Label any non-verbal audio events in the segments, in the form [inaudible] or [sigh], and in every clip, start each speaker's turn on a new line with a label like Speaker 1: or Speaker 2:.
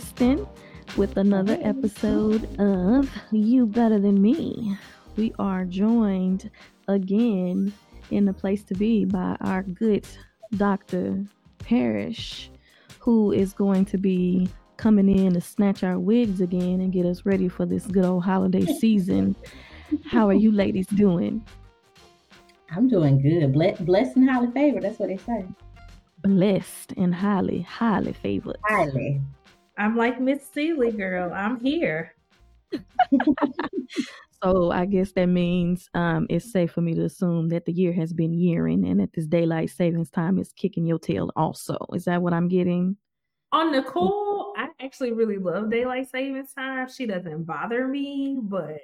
Speaker 1: Kristin with another episode of You Better Than Me. We are joined again in the place to be by our good Dr. Parish, who is going to be coming in to snatch our wigs again and get us ready for this good old holiday [laughs] season. How are you ladies doing?
Speaker 2: I'm doing good. Ble- blessed and highly favored. That's what they say.
Speaker 1: Blessed and highly, highly favored.
Speaker 2: Highly.
Speaker 3: I'm like Miss Celie, girl. I'm here. [laughs]
Speaker 1: so I guess that means um, it's safe for me to assume that the year has been yearing and that this daylight savings time is kicking your tail also. Is that what I'm getting?
Speaker 3: On Nicole, I actually really love daylight savings time. She doesn't bother me, but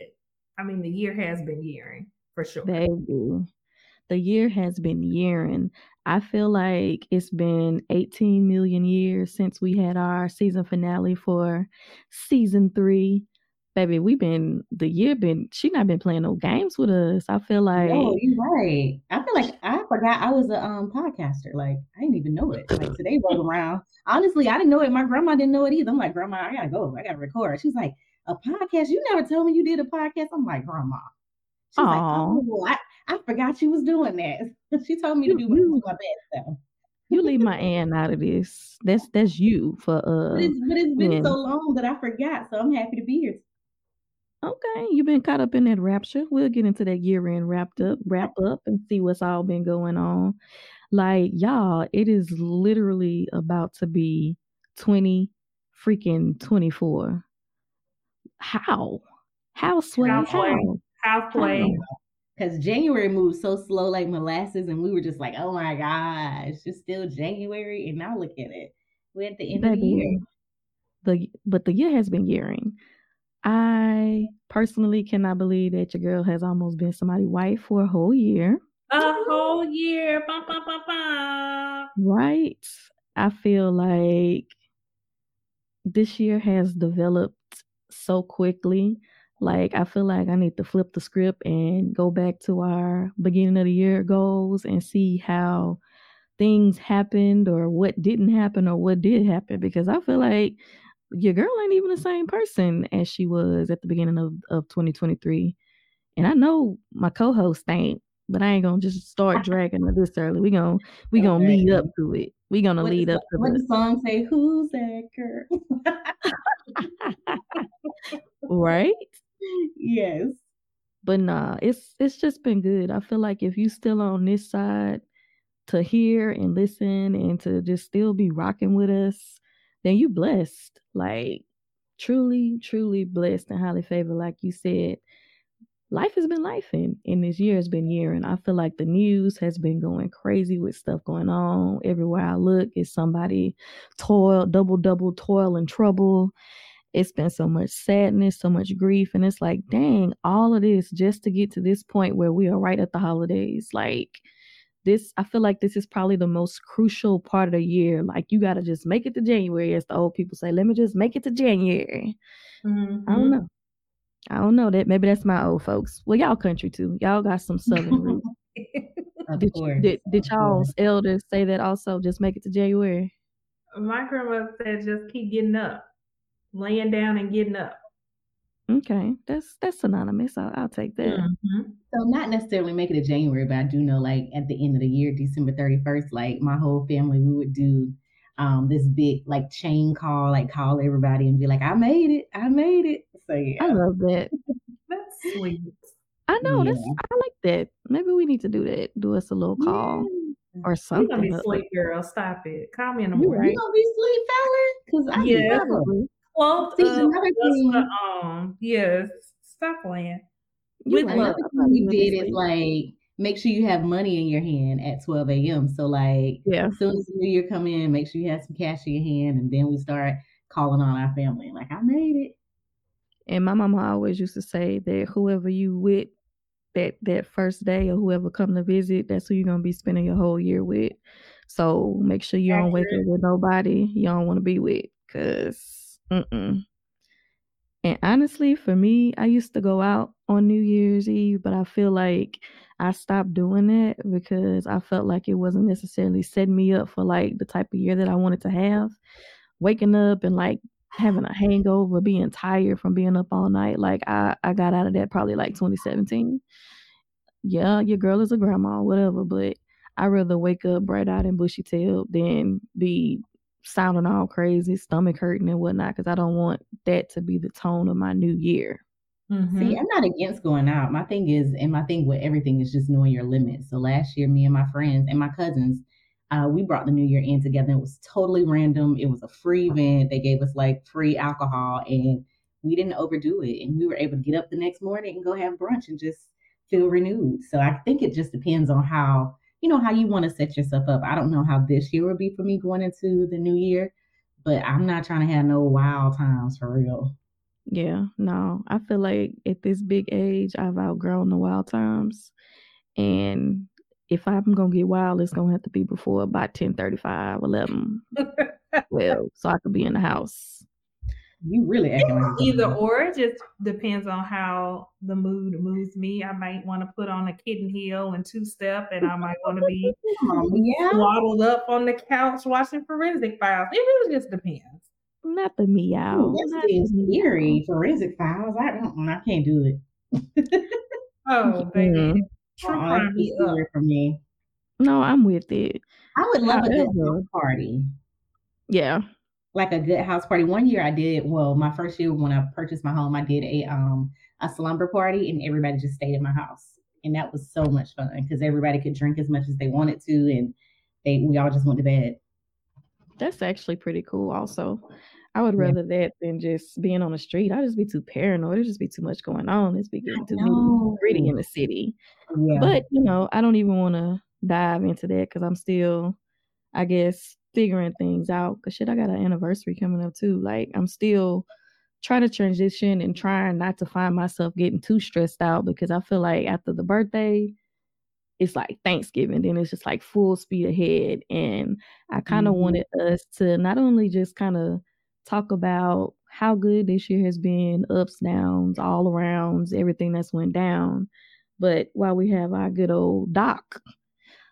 Speaker 3: I mean the year has been yearing for sure.
Speaker 1: Baby the year has been yearing. I feel like it's been 18 million years since we had our season finale for season three. Baby, we've been the year been she not been playing no games with us. I feel like
Speaker 2: Oh, you're right. I feel like I forgot I was a um podcaster. Like I didn't even know it. [laughs] Like today rolled around. Honestly, I didn't know it. My grandma didn't know it either. I'm like, Grandma, I gotta go. I gotta record. She's like, a podcast? You never told me you did a podcast. I'm like, Grandma. She's Aww. like, oh, I, I forgot you was doing that. [laughs] she told me to do my, my best stuff.
Speaker 1: you leave my aunt out of this. That's that's you for uh.
Speaker 2: But it's, but it's been so long that I forgot, so I'm happy to be here.
Speaker 1: Okay, you've been caught up in that rapture. We'll get into that year end wrapped up, wrap [laughs] up, and see what's all been going on. Like y'all, it is literally about to be twenty freaking twenty four. How? How sway?
Speaker 3: Halfway. How? Halfway.
Speaker 2: Because January moved so slow like molasses, and we were just like, oh my gosh, it's still January. And now look at it. We're at the end Baby, of the year.
Speaker 1: The, but the year has been yearing. I personally cannot believe that your girl has almost been somebody's wife for a whole year.
Speaker 3: A whole year. Bah, bah, bah,
Speaker 1: right. I feel like this year has developed so quickly like I feel like I need to flip the script and go back to our beginning of the year goals and see how things happened or what didn't happen or what did happen because I feel like your girl ain't even the same person as she was at the beginning of, of 2023. And I know my co-host ain't, but I ain't gonna just start [laughs] dragging her this early. We gonna we gonna okay. lead up to it. We gonna what lead up to
Speaker 2: what the song say, who's that girl? [laughs]
Speaker 1: right? [laughs]
Speaker 2: yes.
Speaker 1: But nah, it's it's just been good. I feel like if you still on this side to hear and listen and to just still be rocking with us, then you blessed. Like truly, truly blessed and highly favored, like you said. Life has been life and, and this year has been year. And I feel like the news has been going crazy with stuff going on. Everywhere I look is somebody toil, double, double toil and trouble it's been so much sadness, so much grief. And it's like, dang, all of this just to get to this point where we are right at the holidays. Like, this, I feel like this is probably the most crucial part of the year. Like, you got to just make it to January, as the old people say. Let me just make it to January. Mm-hmm. I don't mm-hmm. know. I don't know that. Maybe that's my old folks. Well, y'all country too. Y'all got some southern roots. [laughs] did, did, did y'all's elders say that also? Just make it to January.
Speaker 3: My grandma said, just keep getting up laying down and getting up.
Speaker 1: Okay, that's that's synonymous. I'll, I'll take that. Mm-hmm.
Speaker 2: So not necessarily make it a January, but I do know like at the end of the year, December thirty first, like my whole family, we would do um this big like chain call, like call everybody and be like, "I made it, I made it." So yeah,
Speaker 1: I love that. [laughs]
Speaker 3: that's sweet.
Speaker 1: I know yeah. that's I like that. Maybe we need to do that. Do us a little call. Yeah. Or something.
Speaker 3: You gonna be sleep, girl. Stop it. Call me in the morning.
Speaker 2: You gonna be sleep, fella? Cause I
Speaker 3: yeah. Well, See, uh, another thing, um, yes, stop playing.
Speaker 2: With love, we did is [laughs] like make sure you have money in your hand at 12 a.m. So like,
Speaker 1: yeah,
Speaker 2: as soon as the new year come in, make sure you have some cash in your hand, and then we start calling on our family. Like, I made it.
Speaker 1: And my mama always used to say that whoever you with that that first day or whoever come to visit, that's who you're gonna be spending your whole year with. So make sure you don't wake up with nobody you don't want to be with, cause Mm-mm. And honestly, for me, I used to go out on New Year's Eve, but I feel like I stopped doing that because I felt like it wasn't necessarily setting me up for like the type of year that I wanted to have. Waking up and like having a [sighs] hangover, being tired from being up all night. Like I, I got out of that probably like 2017. Yeah, your girl is a grandma, whatever, but I'd rather wake up bright eyed and bushy tailed than be sounding all crazy, stomach hurting and whatnot, because I don't want that to be the tone of my new year.
Speaker 2: Mm-hmm. See, I'm not against going out. My thing is, and my thing with everything is just knowing your limits. So last year, me and my friends and my cousins, uh, we brought the new year in together. It was totally random. It was a free event. They gave us like free alcohol and we didn't overdo it. And we were able to get up the next morning and go have brunch and just feel renewed. So I think it just depends on how, you know, how you want to set yourself up. I don't know how this year will be for me going into the new year, but I'm not trying to have no wild times for real.
Speaker 1: Yeah, no, I feel like at this big age, I've outgrown the wild times. And if I'm gonna get wild, it's gonna have to be before about 10 35, 11, [laughs] well, so I could be in the house.
Speaker 2: You really acting like
Speaker 3: either or. It just depends on how the mood moves me. I might want to put on a kitten heel and two step, and I might want to be [laughs] yeah. swaddled up on the couch watching forensic files. It really just depends.
Speaker 1: Not the meow. Ooh,
Speaker 2: that seems scary. Forensic files. I don't. I can't do
Speaker 3: it. [laughs] oh, baby. Mm-hmm. True crime
Speaker 2: for me.
Speaker 1: No, I'm with it.
Speaker 2: I would love However, a good party.
Speaker 1: Yeah.
Speaker 2: Like a good house party. One year I did, well, my first year when I purchased my home, I did a um a slumber party and everybody just stayed in my house. And that was so much fun because everybody could drink as much as they wanted to and they we all just went to bed.
Speaker 1: That's actually pretty cool also. I would rather yeah. that than just being on the street. I just be too paranoid. It just be too much going on. It's be getting too gritty in the city. Yeah. But you know, I don't even want to dive into that because I'm still, I guess, figuring things out. Cause shit, I got an anniversary coming up too. Like I'm still trying to transition and trying not to find myself getting too stressed out because I feel like after the birthday, it's like Thanksgiving, then it's just like full speed ahead. And I kind of mm-hmm. wanted us to not only just kind of talk about how good this year has been, ups, downs, all arounds, everything that's went down. But while we have our good old doc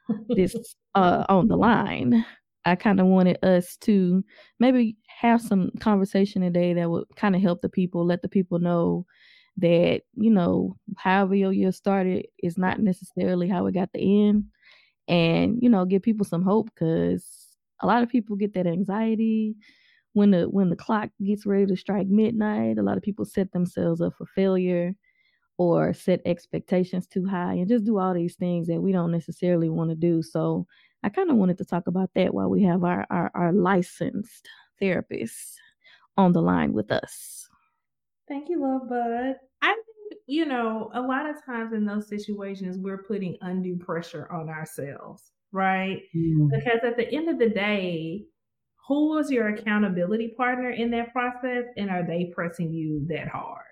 Speaker 1: [laughs] this uh on the line, I kind of wanted us to maybe have some conversation today that would kind of help the people, let the people know that, you know, however your year started is not necessarily how it got the end. And, you know, give people some hope because a lot of people get that anxiety when the when the clock gets ready to strike midnight, a lot of people set themselves up for failure or set expectations too high and just do all these things that we don't necessarily want to do. So I kind of wanted to talk about that while we have our, our, our licensed therapist on the line with us.
Speaker 3: Thank you, Love Bud. I think, you know, a lot of times in those situations, we're putting undue pressure on ourselves, right? Mm. Because at the end of the day, who was your accountability partner in that process and are they pressing you that hard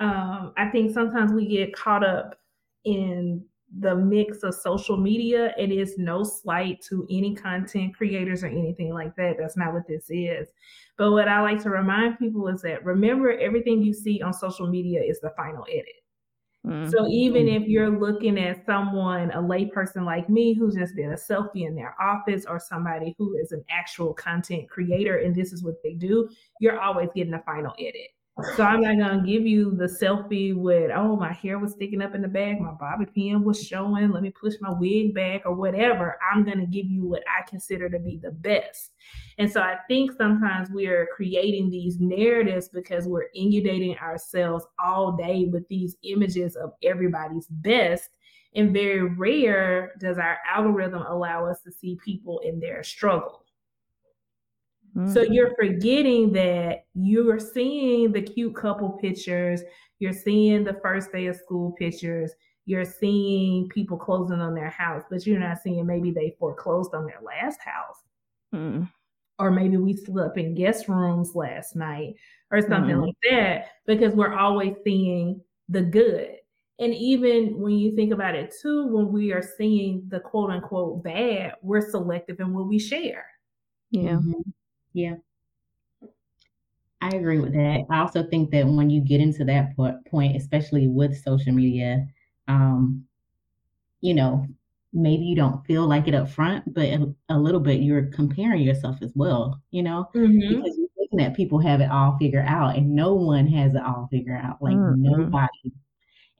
Speaker 3: um, i think sometimes we get caught up in the mix of social media it is no slight to any content creators or anything like that that's not what this is but what i like to remind people is that remember everything you see on social media is the final edit Mm-hmm. So even if you're looking at someone, a layperson like me, who's just did a selfie in their office, or somebody who is an actual content creator and this is what they do, you're always getting a final edit. So I'm not gonna give you the selfie with, oh, my hair was sticking up in the back, my bobby pin was showing, let me push my wig back or whatever. I'm gonna give you what I consider to be the best. And so I think sometimes we are creating these narratives because we're inundating ourselves all day with these images of everybody's best. And very rare does our algorithm allow us to see people in their struggle. Mm-hmm. So you're forgetting that you're seeing the cute couple pictures, you're seeing the first day of school pictures, you're seeing people closing on their house, but you're not seeing maybe they foreclosed on their last house. Mm. Or maybe we slept in guest rooms last night or something mm. like that because we're always seeing the good. And even when you think about it too, when we are seeing the quote unquote bad, we're selective in what we share.
Speaker 1: Yeah. Mm-hmm.
Speaker 2: Yeah. I agree with that. I also think that when you get into that point, especially with social media, um, you know, maybe you don't feel like it up front, but a, a little bit you're comparing yourself as well, you know, mm-hmm. because you're thinking that people have it all figured out and no one has it all figured out. Like mm-hmm. nobody.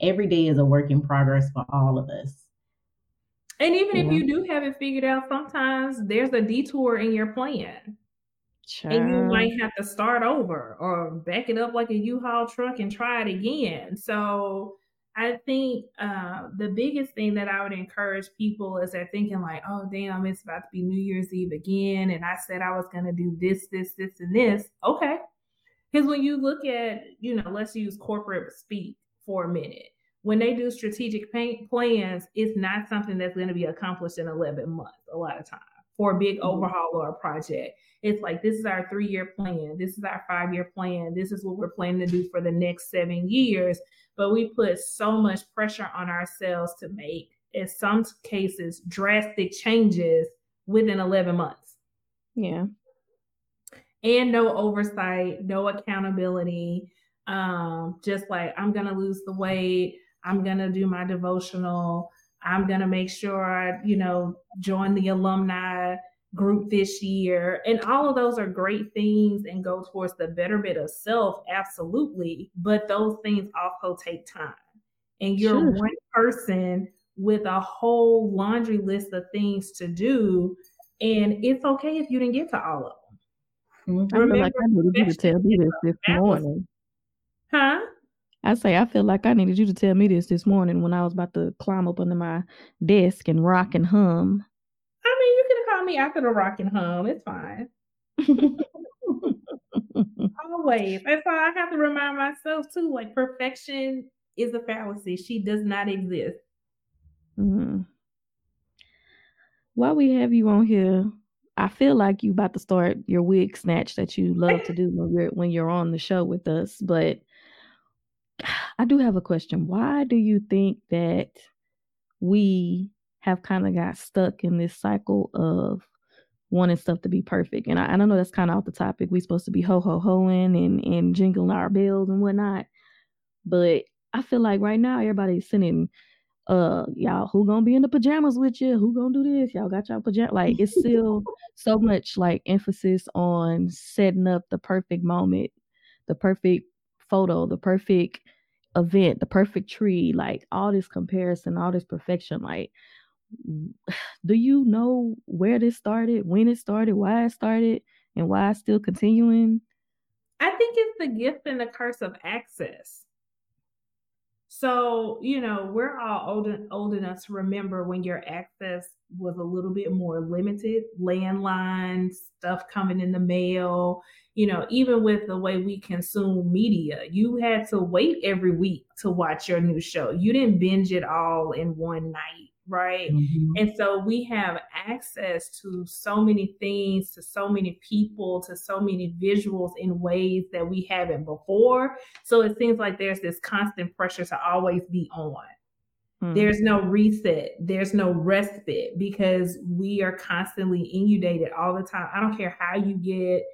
Speaker 2: Every day is a work in progress for all of us.
Speaker 3: And even yeah. if you do have it figured out, sometimes there's a detour in your plan. Child. And you might have to start over or back it up like a U-Haul truck and try it again. So I think uh, the biggest thing that I would encourage people is they're thinking like, oh damn, it's about to be New Year's Eve again, and I said I was gonna do this, this, this, and this. Okay, because when you look at, you know, let's use corporate speak for a minute. When they do strategic plans, it's not something that's going to be accomplished in 11 months a lot of times for a big mm-hmm. overhaul or a project. It's like, this is our three year plan. This is our five year plan. This is what we're planning to do for the next seven years. But we put so much pressure on ourselves to make, in some cases, drastic changes within 11 months.
Speaker 1: Yeah.
Speaker 3: And no oversight, no accountability. Um, just like, I'm going to lose the weight. I'm going to do my devotional. I'm going to make sure I, you know, join the alumni group this year. And all of those are great things and go towards the betterment of self, absolutely. But those things also take time. And you're sure. one person with a whole laundry list of things to do. And it's okay if you didn't get to all of them.
Speaker 1: Mm-hmm. I Remember, feel like I needed you to tell me this this morning.
Speaker 3: Huh?
Speaker 1: I say I feel like I needed you to tell me this this morning when I was about to climb up under my desk and rock and hum.
Speaker 3: I mean, you can call me after the rock and hum. It's fine. [laughs] Always. And so I have to remind myself too, like perfection is a fallacy. She does not exist.
Speaker 1: Mm-hmm. While we have you on here, I feel like you about to start your wig snatch that you love to do when you're when you're on the show with us, but I do have a question. Why do you think that we have kind of got stuck in this cycle of wanting stuff to be perfect? And I, I don't know that's kind of off the topic. We're supposed to be ho ho hoing and and jingling our bells and whatnot, but I feel like right now everybody's sending uh y'all who gonna be in the pajamas with you who gonna do this y'all got y'all pajamas like it's still [laughs] so much like emphasis on setting up the perfect moment the perfect photo, the perfect event, the perfect tree, like all this comparison, all this perfection. Like, [sighs] do you know where this started, when it started, why it started, and why it's still continuing?
Speaker 3: I think it's the gift and the curse of access. So, you know, we're all old, old enough to remember when your access was a little bit more limited, landlines, stuff coming in the mail, you know, even with the way we consume media, you had to wait every week to watch your new show. You didn't binge it all in one night right? Mm-hmm. And so we have access to so many things, to so many people, to so many visuals in ways that we haven't before. So it seems like there's this constant pressure to always be on. Mm-hmm. There's no reset, there's no respite because we are constantly inundated all the time. I don't care how you get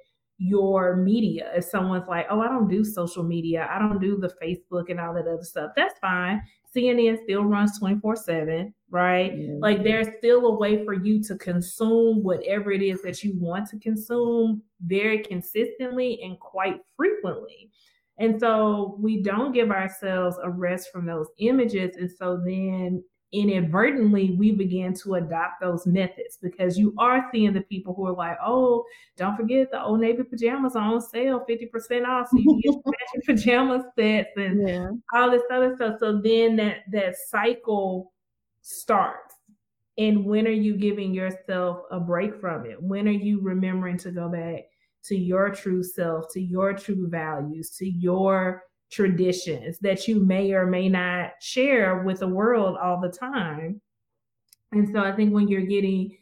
Speaker 3: your media. If someone's like, oh, I don't do social media, I don't do the Facebook and all that other stuff, that's fine. CNN still runs 24 7, right? Yeah. Like there's still a way for you to consume whatever it is that you want to consume very consistently and quite frequently. And so we don't give ourselves a rest from those images. And so then inadvertently we begin to adopt those methods because you are seeing the people who are like, oh, don't forget the old navy pajamas on sale, 50% off. So you can get [laughs] matching pajama sets and yeah. all this other stuff. So then that that cycle starts. And when are you giving yourself a break from it? When are you remembering to go back to your true self, to your true values, to your traditions that you may or may not share with the world all the time. And so I think when you're getting,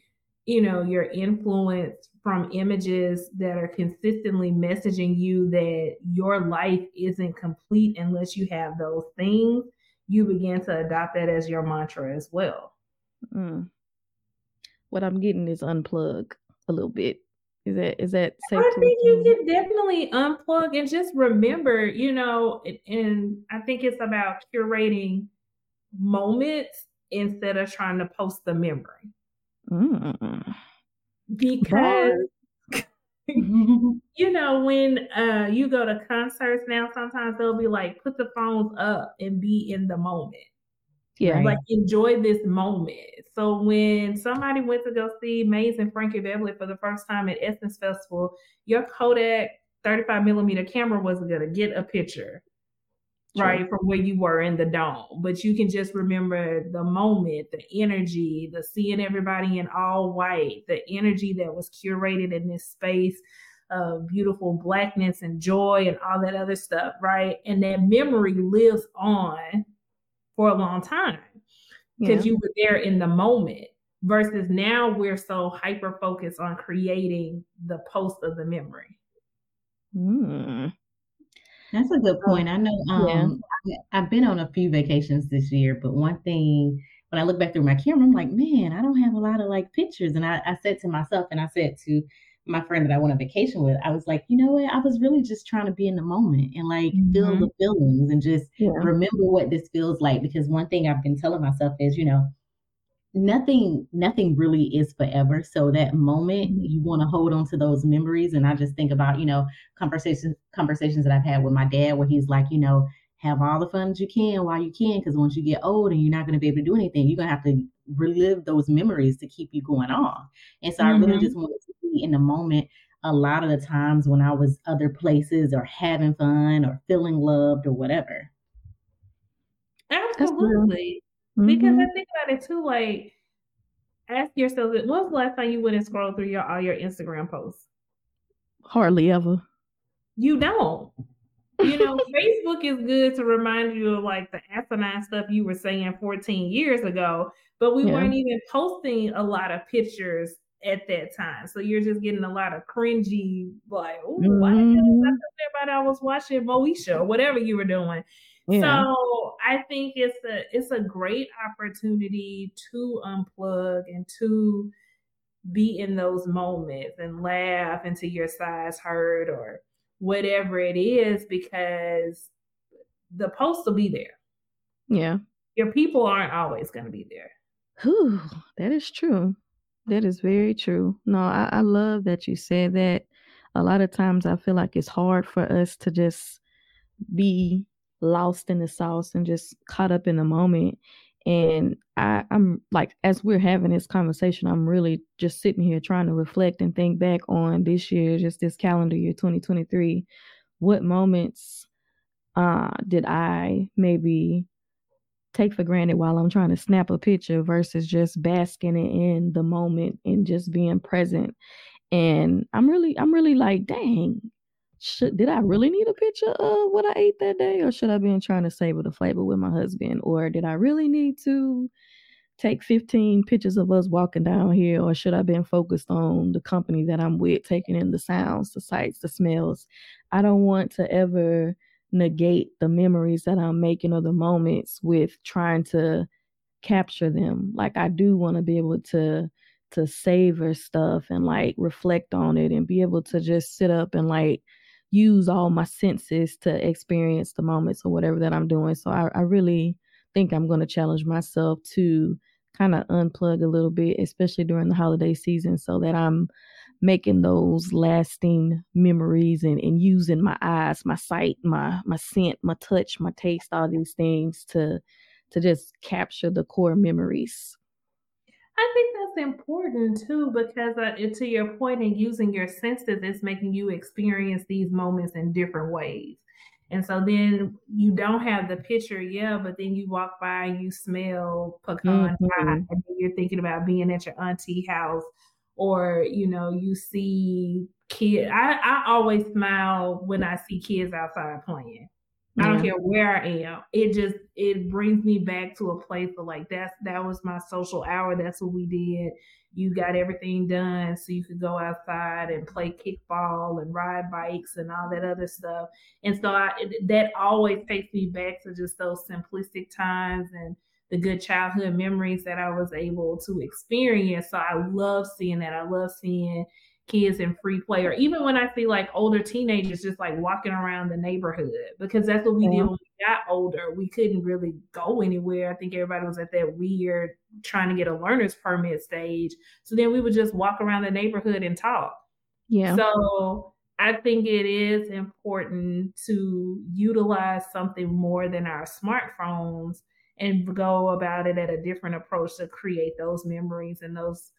Speaker 3: you know, your influence from images that are consistently messaging you that your life isn't complete unless you have those things, you begin to adopt that as your mantra as well.
Speaker 1: Mm. What I'm getting is unplug a little bit. Is it is that safe?
Speaker 3: I think you can definitely unplug and just remember, you know, and I think it's about curating moments instead of trying to post the memory. Mm. Because [laughs] you know, when uh, you go to concerts now, sometimes they'll be like, put the phones up and be in the moment. Yeah. Like enjoy this moment. So when somebody went to go see Maze and Frankie Beverly for the first time at Essence Festival, your Kodak 35 millimeter camera wasn't gonna get a picture. True. Right from where you were in the dome, but you can just remember the moment, the energy, the seeing everybody in all white, the energy that was curated in this space of beautiful blackness and joy and all that other stuff, right? And that memory lives on for a long time because yeah. you were there in the moment versus now we're so hyper focused on creating the post of the memory.
Speaker 2: Mm. That's a good point. I know um, yeah. I've been on a few vacations this year, but one thing when I look back through my camera, I'm like, man, I don't have a lot of like pictures. And I, I said to myself, and I said to my friend that I went on vacation with, I was like, you know what? I was really just trying to be in the moment and like mm-hmm. feel the feelings and just yeah. remember what this feels like. Because one thing I've been telling myself is, you know, nothing nothing really is forever so that moment mm-hmm. you want to hold on to those memories and i just think about you know conversations conversations that i've had with my dad where he's like you know have all the fun you can while you can because once you get old and you're not going to be able to do anything you're going to have to relive those memories to keep you going on. And so mm-hmm. i really just wanted to be in the moment a lot of the times when i was other places or having fun or feeling loved or whatever.
Speaker 3: Absolutely. Mm-hmm. because i think about it too like ask yourself when was the last time you went and scrolled through your all your instagram posts?
Speaker 1: Hardly ever.
Speaker 3: You don't you know, Facebook is good to remind you of like the asinine stuff you were saying 14 years ago, but we yeah. weren't even posting a lot of pictures at that time. So you're just getting a lot of cringy, like, oh, mm-hmm. why everybody I was watching Moesha or whatever you were doing. Yeah. So I think it's a it's a great opportunity to unplug and to be in those moments and laugh until your size hurt or whatever it is because the post will be there.
Speaker 1: Yeah.
Speaker 3: Your people aren't always going to be there.
Speaker 1: Whew, that is true. That is very true. No, I, I love that you said that. A lot of times I feel like it's hard for us to just be lost in the sauce and just caught up in the moment. And I, I'm like, as we're having this conversation, I'm really just sitting here trying to reflect and think back on this year, just this calendar year 2023. What moments uh, did I maybe take for granted while I'm trying to snap a picture versus just basking in the moment and just being present? And I'm really, I'm really like, dang, should did I really need a picture of what I ate that day, or should I been trying to savor the flavor with my husband, or did I really need to take 15 pictures of us walking down here, or should I been focused on the company that I'm with, taking in the sounds, the sights, the smells? I don't want to ever negate the memories that I'm making or the moments with trying to capture them. Like I do want to be able to to savor stuff and like reflect on it and be able to just sit up and like use all my senses to experience the moments or whatever that I'm doing. So I, I really think I'm going to challenge myself to kind of unplug a little bit, especially during the holiday season, so that I'm making those lasting memories and, and using my eyes, my sight, my my scent, my touch, my taste, all these things to to just capture the core memories.
Speaker 3: I think that's important too, because uh, to your point in using your senses, it's making you experience these moments in different ways. And so then you don't have the picture, yeah, but then you walk by and you smell pecan mm-hmm. pie, and then you're thinking about being at your auntie house, or you know, you see kids. I, I always smile when I see kids outside playing. I don't care where I am. It just it brings me back to a place of like that's that was my social hour. That's what we did. You got everything done so you could go outside and play kickball and ride bikes and all that other stuff. And so I that always takes me back to just those simplistic times and the good childhood memories that I was able to experience. So I love seeing that. I love seeing kids in free play, or even when I see like older teenagers just like walking around the neighborhood, because that's what we yeah. did mm-hmm. when we got older. We couldn't really go anywhere. I think everybody was at that weird trying to get a learner's permit stage. So then we would just walk around the neighborhood and talk. Yeah. So I think it is important to utilize something more than our smartphones and go about it at a different approach to create those memories and those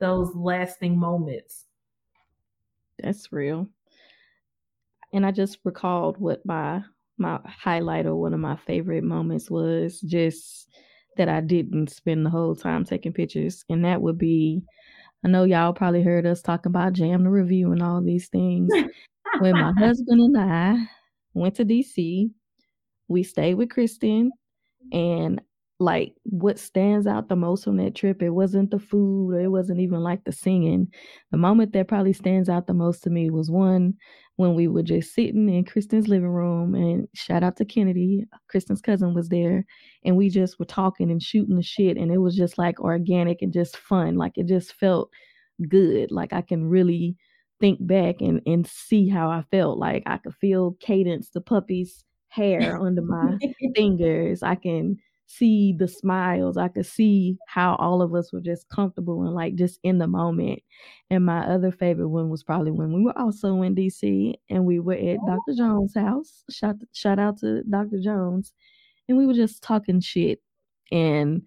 Speaker 3: those lasting moments.
Speaker 1: That's real. And I just recalled what my my highlight or one of my favorite moments was just that I didn't spend the whole time taking pictures. And that would be I know y'all probably heard us talking about Jam the Review and all these things. when my [laughs] husband and I went to DC, we stayed with Kristin, and like what stands out the most from that trip, it wasn't the food, or it wasn't even like the singing. The moment that probably stands out the most to me was one when we were just sitting in Kristin's living room and shout out to Kennedy, Kristin's cousin was there, and we just were talking and shooting the shit and it was just like organic and just fun. Like it just felt good. Like I can really think back and and see how I felt. Like I could feel Cadence, the puppy's hair under my [laughs] fingers. I can see the smiles. I could see how all of us were just comfortable and like just in the moment. And my other favorite one was probably when we were also in DC and we were at oh. Dr. Jones' house. Shout shout out to Dr. Jones. And we were just talking shit. And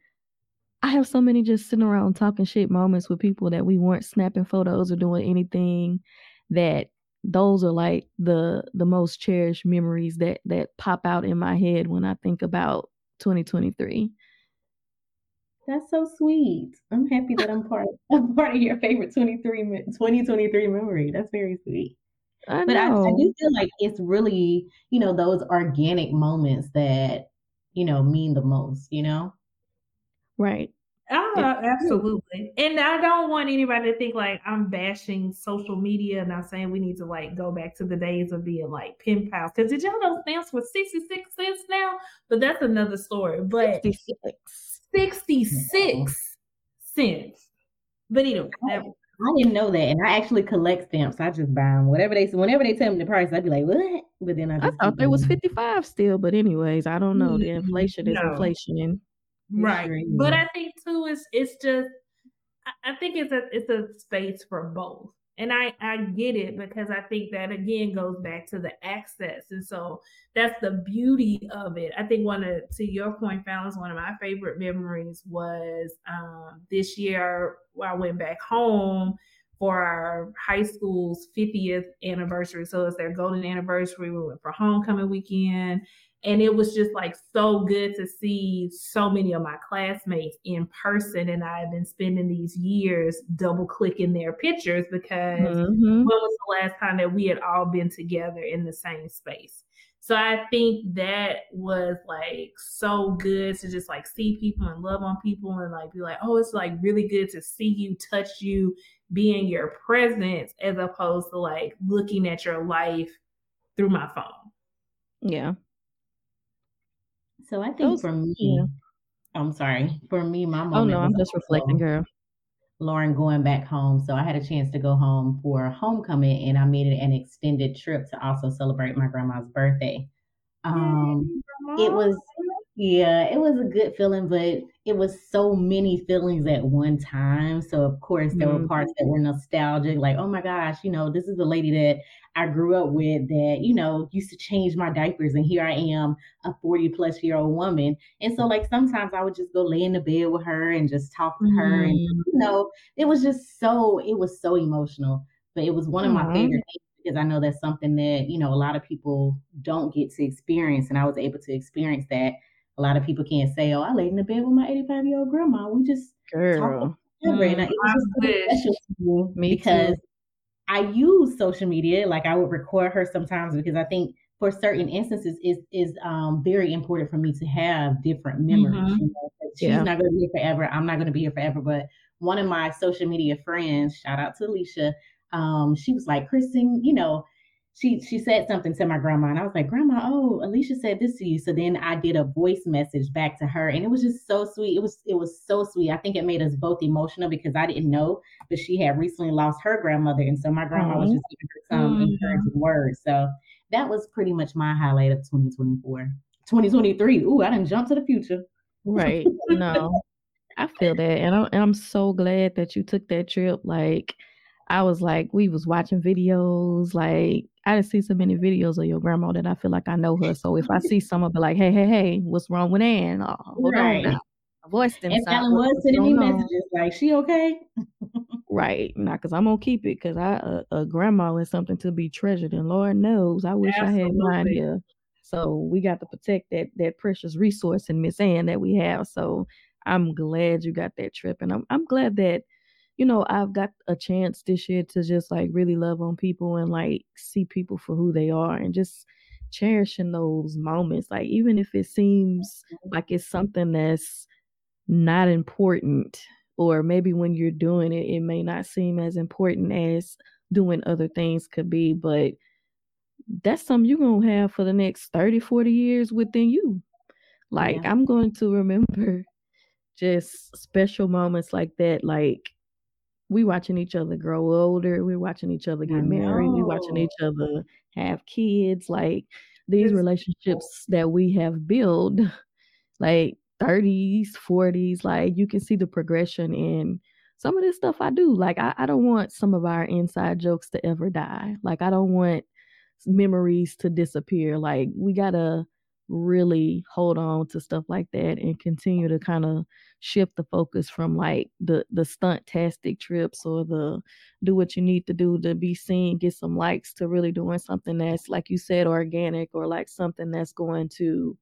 Speaker 1: I have so many just sitting around talking shit moments with people that we weren't snapping photos or doing anything that those are like the the most cherished memories that that pop out in my head when I think about 2023.
Speaker 2: That's so sweet. I'm happy that I'm part [laughs] I'm part of your favorite 23 2023 memory. That's very sweet. I but I, I do feel like it's really, you know, those organic moments that, you know, mean the most, you know?
Speaker 1: Right.
Speaker 3: Oh, absolutely. And I don't want anybody to think like I'm bashing social media and I'm saying we need to like go back to the days of being like pen pals. Because did y'all know stamps were 66 cents now? But that's another story. But 66, 66 cents. But anyway, that,
Speaker 2: I didn't know that, and I actually collect stamps. I just buy them. Whatever they whenever they tell me the price, I'd be like, "What?" But then I,
Speaker 1: I thought there was fifty five still. But anyways, I don't know. The inflation is no. inflation
Speaker 3: right but i think too it's it's just i think it's a it's a space for both and I, I get it because I think that again goes back to the access. And so that's the beauty of it. I think one of, to your point, Fallon's one of my favorite memories was um, this year I went back home for our high school's 50th anniversary. So it's their golden anniversary. We went for homecoming weekend. And it was just like so good to see so many of my classmates in person. And I've been spending these years double clicking their pictures because mm-hmm. when was the last time that we had all been together in the same space? So I think that was like so good to just like see people and love on people and like be like, oh, it's like really good to see you, touch you, be in your presence as opposed to like looking at your life through my phone.
Speaker 1: Yeah.
Speaker 2: So I think Those, for me, yeah. I'm sorry. For me, my mom.
Speaker 1: Oh no, I'm just reflecting, girl.
Speaker 2: Lauren going back home. So I had a chance to go home for homecoming and I made it an extended trip to also celebrate my grandma's birthday. Um, it was yeah, it was a good feeling, but it was so many feelings at one time. So of course there mm-hmm. were parts that were nostalgic, like, oh my gosh, you know, this is the lady that I grew up with that, you know, used to change my diapers and here I am, a 40 plus year old woman. And so like sometimes I would just go lay in the bed with her and just talk to mm-hmm. her. And you know, it was just so it was so emotional. But it was one of my mm-hmm. favorite things because I know that's something that, you know, a lot of people don't get to experience. And I was able to experience that a lot of people can't say, "Oh, I laid in the bed with my 85 year old grandma." We just
Speaker 1: girl.
Speaker 2: Mm, and it was special to me because too. I use social media. Like I would record her sometimes because I think for certain instances is is um, very important for me to have different memories. Mm-hmm. You know, she's yeah. not going to be here forever. I'm not going to be here forever. But one of my social media friends, shout out to Alicia, um, she was like, Kristin, you know, she she said something to my grandma, and I was like, Grandma, oh, Alicia said this to you. So then I did a voice message back to her, and it was just so sweet. It was it was so sweet. I think it made us both emotional because I didn't know, but she had recently lost her grandmother, and so my grandma was just giving her some mm-hmm. encouraging words. So that was pretty much my highlight of 2024. 2023. Ooh, I didn't jump to the future.
Speaker 1: Right. No. I feel that. And I'm, and I'm so glad that you took that trip. Like, I was like, we was watching videos. Like, I didn't see so many videos of your grandma that I feel like I know her. So if I see some, I'll be like, hey, hey, hey, what's wrong with Ann? Oh, hold right. on now. My voice
Speaker 2: And Ellen was sending me messages like, she okay?
Speaker 1: right. Now, because I'm going to keep it because I a, a, grandma is something to be treasured. And Lord knows, I wish Absolutely. I had mine here. So we got to protect that that precious resource in Miss Ann that we have. So I'm glad you got that trip. And I'm I'm glad that you know, I've got a chance this year to just like really love on people and like see people for who they are and just cherishing those moments. Like, even if it seems mm-hmm. like it's something that's not important, or maybe when you're doing it, it may not seem as important as doing other things could be, but that's something you're going to have for the next 30, 40 years within you. Like, yeah. I'm going to remember [laughs] just special moments like that. Like, we watching each other grow older. We're watching each other get married. We're watching each other have kids. Like these it's relationships cool. that we have built, [laughs] like 30s, 40s, like you can see the progression in some of this stuff I do. Like I, I don't want some of our inside jokes to ever die. Like I don't want memories to disappear. Like we gotta really hold on to stuff like that and continue to kind of shift the focus from like the the stunt tastic trips or the do what you need to do to be seen get some likes to really doing something that's like you said organic or like something that's going to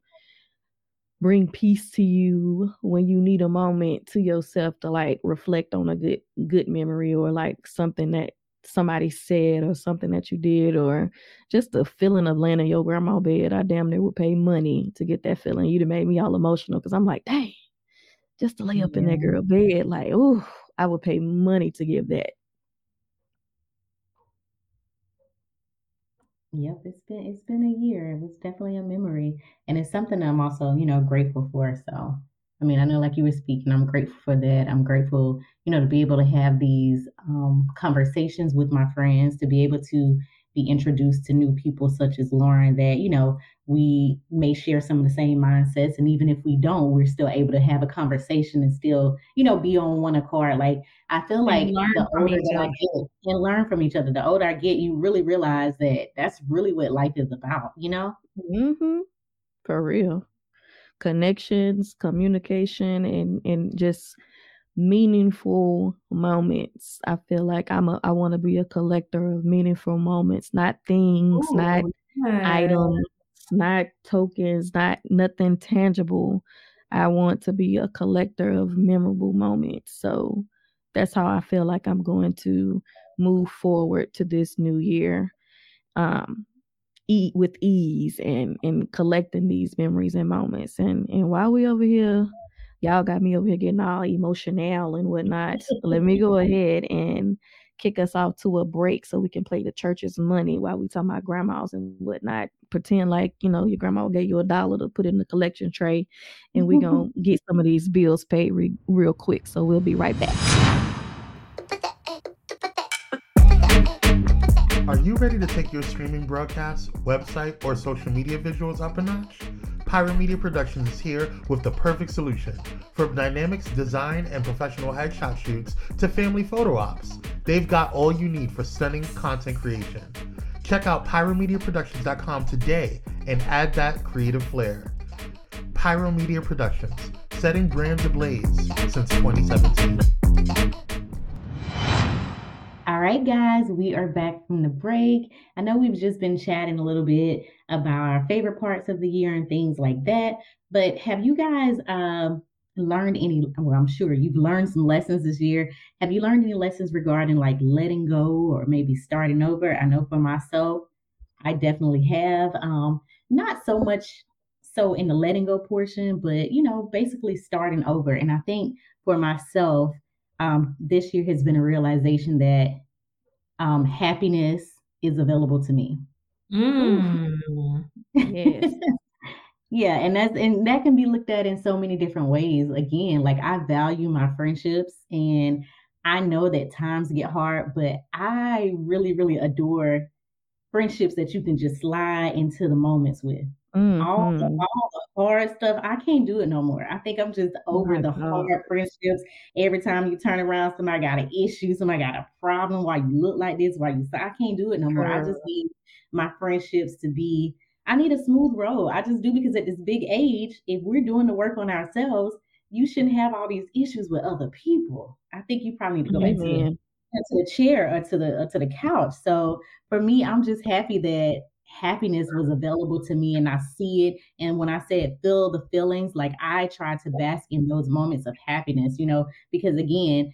Speaker 1: bring peace to you when you need a moment to yourself to like reflect on a good good memory or like something that somebody said or something that you did or just the feeling of laying in your grandma bed. I damn near would pay money to get that feeling. You'd have made me all emotional because I'm like, dang, just to lay up yeah. in that girl bed, like, oh, I would pay money to give that.
Speaker 2: Yep, it's been it's been a year. It was definitely a memory, and it's something I'm also you know grateful for. So I mean, I know like you were speaking, I'm grateful for that. I'm grateful, you know, to be able to have these um, conversations with my friends, to be able to be introduced to new people such as Lauren that, you know, we may share some of the same mindsets. And even if we don't, we're still able to have a conversation and still, you know, be on one accord. Like I feel like the older that I get and learn from each other, the older I get, you really realize that that's really what life is about, you know?
Speaker 1: Mm-hmm. For real connections, communication, and and just meaningful moments. I feel like I'm a I want to be a collector of meaningful moments, not things, Ooh, not items, not tokens, not nothing tangible. I want to be a collector of memorable moments. So that's how I feel like I'm going to move forward to this new year. Um, eat with ease and and collecting these memories and moments. And and while we over here, y'all got me over here getting all emotional and whatnot. let me go [laughs] ahead and kick us off to a break so we can play the church's money while we talk about grandmas and whatnot. Pretend like, you know, your grandma gave you a dollar to put in the collection tray and we're going to get some of these bills paid re- real quick. So we'll be right back.
Speaker 4: Are you ready to take your streaming broadcast, website, or social media visuals up a notch? Pyro Media Productions is here with the perfect solution. From dynamics, design, and professional headshot shoots to family photo ops, they've got all you need for stunning content creation. Check out pyromediaproductions.com today and add that creative flair. Pyro Media Productions, setting brands ablaze since 2017.
Speaker 2: Right, guys, we are back from the break. I know we've just been chatting a little bit about our favorite parts of the year and things like that, but have you guys um, learned any? Well, I'm sure you've learned some lessons this year. Have you learned any lessons regarding like letting go or maybe starting over? I know for myself, I definitely have. Um, not so much so in the letting go portion, but you know, basically starting over. And I think for myself, um, this year has been a realization that um, happiness is available to me.
Speaker 3: Mm.
Speaker 1: Yes. [laughs]
Speaker 2: yeah, and that's and that can be looked at in so many different ways. Again, like I value my friendships and I know that times get hard, but I really, really adore friendships that you can just slide into the moments with. Mm-hmm. All, the, mm-hmm. all the hard stuff, I can't do it no more. I think I'm just over oh the God. hard friendships. Every time you turn around, somebody got an issue, somebody got a problem. Why you look like this? Why you? Say I can't do it no more. I just need my friendships to be. I need a smooth road. I just do because at this big age, if we're doing the work on ourselves, you shouldn't have all these issues with other people. I think you probably need to go back to, to the chair or to the or to the couch. So for me, I'm just happy that happiness was available to me and I see it. And when I said feel the feelings, like I try to bask in those moments of happiness, you know, because again,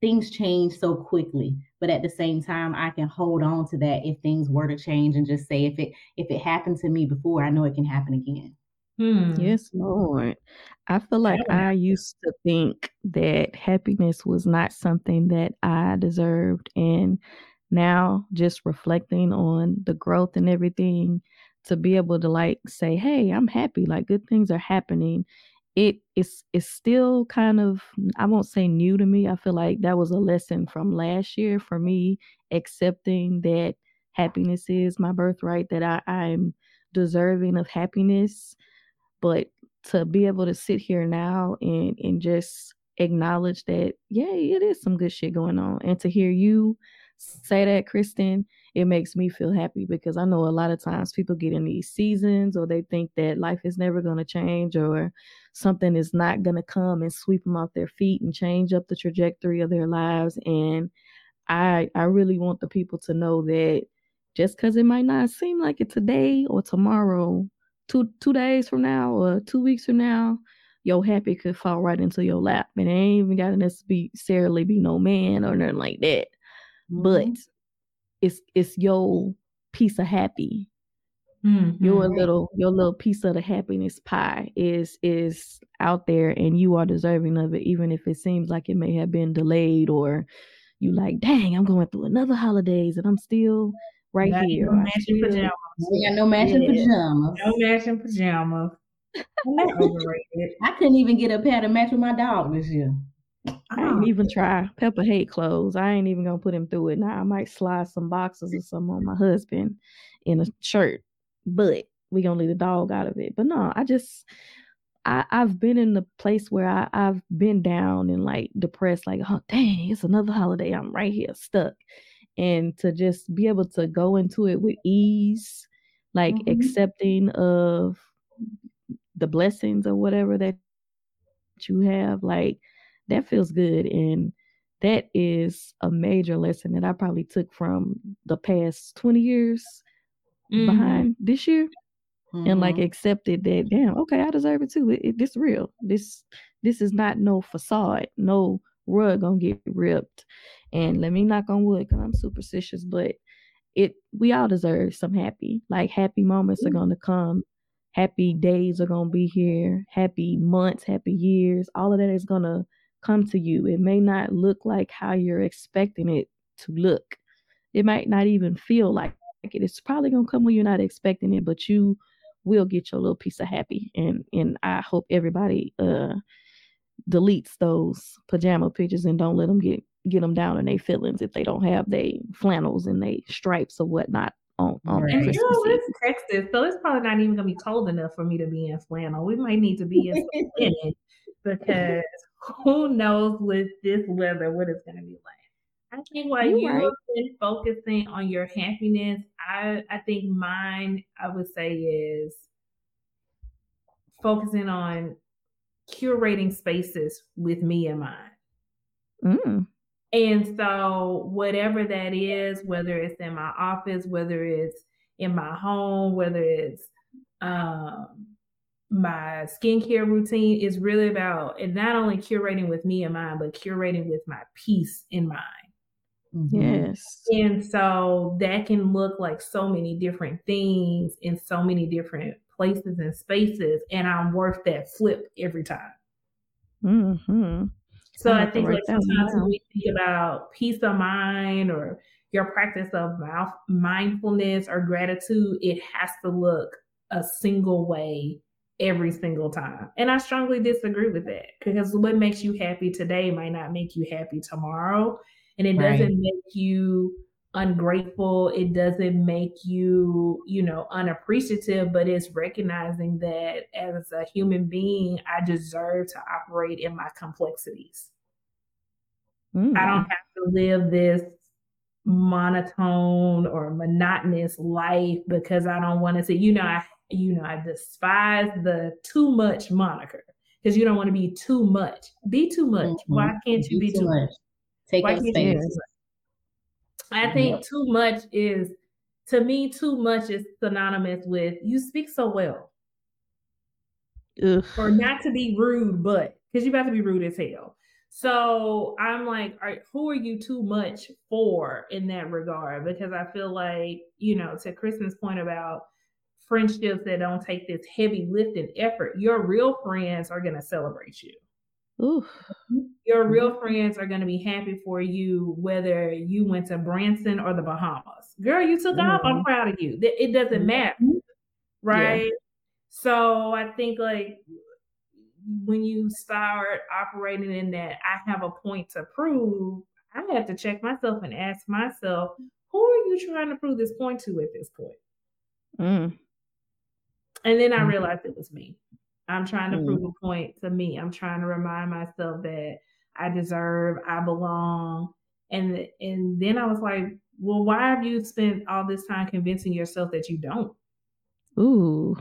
Speaker 2: things change so quickly. But at the same time, I can hold on to that if things were to change and just say if it if it happened to me before, I know it can happen again.
Speaker 1: Hmm. Yes, Lord. I feel like I used to think that happiness was not something that I deserved. And now, just reflecting on the growth and everything, to be able to like say, hey, I'm happy, like good things are happening. It is it's still kind of I won't say new to me. I feel like that was a lesson from last year for me, accepting that happiness is my birthright, that I, I'm deserving of happiness but to be able to sit here now and and just acknowledge that yeah it is some good shit going on and to hear you say that kristin it makes me feel happy because i know a lot of times people get in these seasons or they think that life is never going to change or something is not going to come and sweep them off their feet and change up the trajectory of their lives and i i really want the people to know that just because it might not seem like it today or tomorrow two two days from now or two weeks from now, your happy could fall right into your lap. And it ain't even gotta necessarily be no man or nothing like that. Mm-hmm. But it's it's your piece of happy. Mm-hmm. Your little your little piece of the happiness pie is is out there and you are deserving of it, even if it seems like it may have been delayed or you like, dang, I'm going through another holidays and I'm still right Not here. No matching
Speaker 2: pajamas. Yeah, no matching yeah. pajamas.
Speaker 3: No matching pajamas. [laughs]
Speaker 2: I couldn't even get a pair to match with my dog this year.
Speaker 1: I ain't even try. Pepper hate clothes. I ain't even gonna put him through it. Now I might slide some boxes or something on my husband in a shirt, but we gonna leave the dog out of it. But no, I just I, I've been in the place where I, I've been down and like depressed, like, oh dang, it's another holiday. I'm right here stuck and to just be able to go into it with ease, like mm-hmm. accepting of the blessings or whatever that you have, like that feels good. And that is a major lesson that I probably took from the past 20 years mm-hmm. behind this year. Mm-hmm. And like mm-hmm. accepted that, damn, okay, I deserve it too. It, it, this real. This this is not no facade. No rug gonna get ripped. And let me knock on wood because I'm superstitious, but it we all deserve some happy. Like happy moments are gonna come. Happy days are gonna be here. Happy months, happy years. All of that is gonna come to you. It may not look like how you're expecting it to look. It might not even feel like it. It's probably gonna come when you're not expecting it, but you will get your little piece of happy. And and I hope everybody uh deletes those pajama pictures and don't let them get get them down in their feelings if they don't have their flannels and their stripes or whatnot on, on right. Christmas. You
Speaker 3: know, it's Texas, so it's probably not even gonna be cold enough for me to be in flannel. We might need to be in linen because who knows with this weather what it's gonna be like. I think while you right. been focusing on your happiness, I I think mine I would say is focusing on curating spaces with me in mind. Mm. And so, whatever that is, whether it's in my office, whether it's in my home, whether it's um, my skincare routine, is really about and not only curating with me in mind, but curating with my peace in mind.
Speaker 1: Mm-hmm. Yes.
Speaker 3: And so that can look like so many different things in so many different places and spaces, and I'm worth that flip every time. Mm-hmm. So I, I think like sometimes when we think about peace of mind or your practice of mindfulness or gratitude, it has to look a single way every single time. And I strongly disagree with that because what makes you happy today might not make you happy tomorrow. And it right. doesn't make you ungrateful. It doesn't make you, you know, unappreciative, but it's recognizing that as a human being, I deserve to operate in my complexities. Mm. I don't have to live this monotone or monotonous life because I don't want to say, you know, I you know, I despise the too much moniker because you don't want to be too much. Be too much. Mm-hmm. Why can't you be, be too much? much?
Speaker 2: Take Why up space.
Speaker 3: I think yep. too much is to me too much is synonymous with you speak so well. Ugh. Or not to be rude, but because you about to be rude as hell. So I'm like, are, who are you too much for in that regard? Because I feel like, you know, to Kristin's point about friendships that don't take this heavy lifting effort, your real friends are going to celebrate you. Ooh. Your real friends are going to be happy for you, whether you went to Branson or the Bahamas. Girl, you took mm-hmm. off. I'm mm-hmm. proud of you. It doesn't matter. Right. Yeah. So I think like when you start operating in that, I have a point to prove, I have to check myself and ask myself, who are you trying to prove this point to at this point? Mm. And then I mm-hmm. realized it was me. I'm trying to mm. prove a point to me. I'm trying to remind myself that I deserve, I belong. And and then I was like, well, why have you spent all this time convincing yourself that you don't?
Speaker 1: Ooh.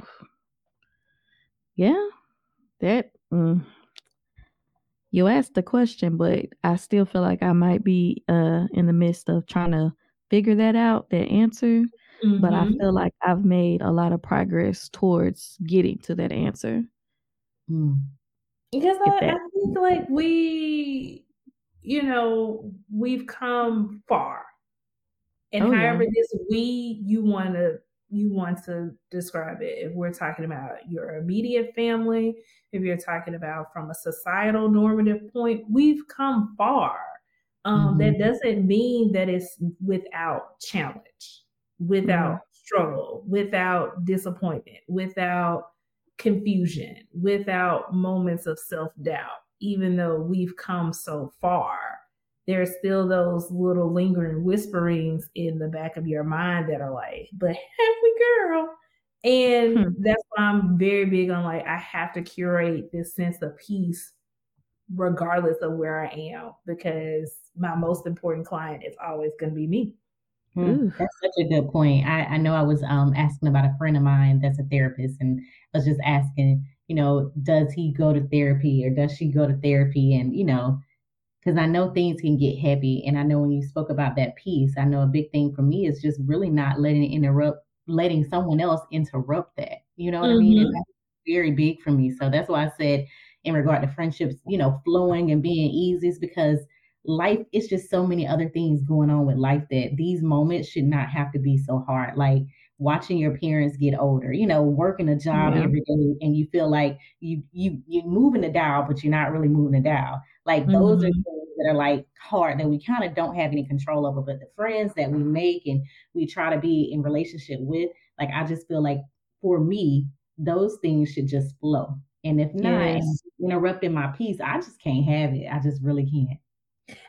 Speaker 1: Yeah. That mm. you asked the question, but I still feel like I might be uh in the midst of trying to figure that out, that answer. Mm-hmm. But I mm-hmm. feel like I've made a lot of progress towards getting to that answer.
Speaker 3: Mm. Because I, I think like we, you know, we've come far. And oh, however yeah. this we you want to you want to describe it. If we're talking about your immediate family, if you're talking about from a societal normative point, we've come far. Um, mm-hmm. That doesn't mean that it's without challenge without mm-hmm. struggle, without disappointment, without confusion, without moments of self doubt. Even though we've come so far, there's still those little lingering whisperings in the back of your mind that are like, but happy girl. And hmm. that's why I'm very big on like, I have to curate this sense of peace regardless of where I am because my most important client is always going to be me.
Speaker 2: Mm, that's such a good point. I, I know I was um, asking about a friend of mine that's a therapist, and I was just asking, you know, does he go to therapy or does she go to therapy? And, you know, because I know things can get heavy. And I know when you spoke about that piece, I know a big thing for me is just really not letting interrupt, letting someone else interrupt that. You know what mm-hmm. I mean? And mm-hmm. that's very big for me. So that's why I said, in regard to friendships, you know, flowing and being easy is because life it's just so many other things going on with life that these moments should not have to be so hard like watching your parents get older you know working a job yeah. every day and you feel like you you you're moving the dial but you're not really moving the dial like mm-hmm. those are mm-hmm. things that are like hard that we kind of don't have any control over but the friends that we make and we try to be in relationship with like i just feel like for me those things should just flow and if not yes. interrupting my peace i just can't have it i just really can't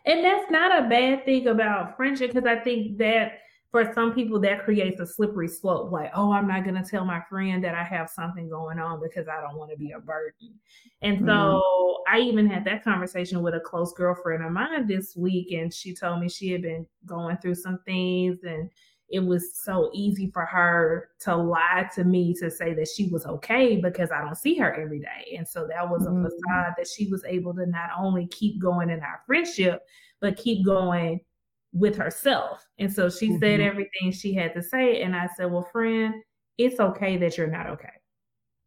Speaker 3: and that's not a bad thing about friendship because I think that for some people that creates a slippery slope like oh i'm not going to tell my friend that i have something going on because i don't want to be a burden and so mm-hmm. i even had that conversation with a close girlfriend of mine this week and she told me she had been going through some things and it was so easy for her to lie to me to say that she was okay because I don't see her every day. And so that was a mm-hmm. facade that she was able to not only keep going in our friendship, but keep going with herself. And so she mm-hmm. said everything she had to say. And I said, Well, friend, it's okay that you're not okay.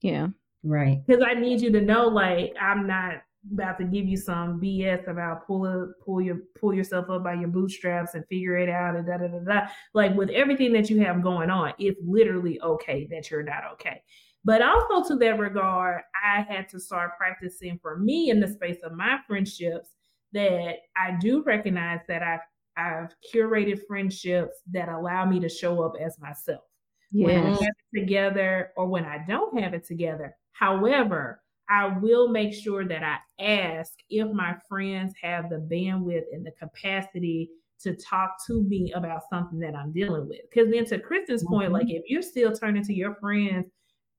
Speaker 1: Yeah.
Speaker 2: Right.
Speaker 3: Because I need you to know, like, I'm not about to give you some BS about pull a, pull your pull yourself up by your bootstraps and figure it out and da da da da. Like with everything that you have going on, it's literally okay that you're not okay. But also to that regard, I had to start practicing for me in the space of my friendships that I do recognize that I've I've curated friendships that allow me to show up as myself.
Speaker 1: Yes.
Speaker 3: When I have it together or when I don't have it together. However, I will make sure that I ask if my friends have the bandwidth and the capacity to talk to me about something that I'm dealing with. Because then, to Kristin's mm-hmm. point, like if you're still turning to your friends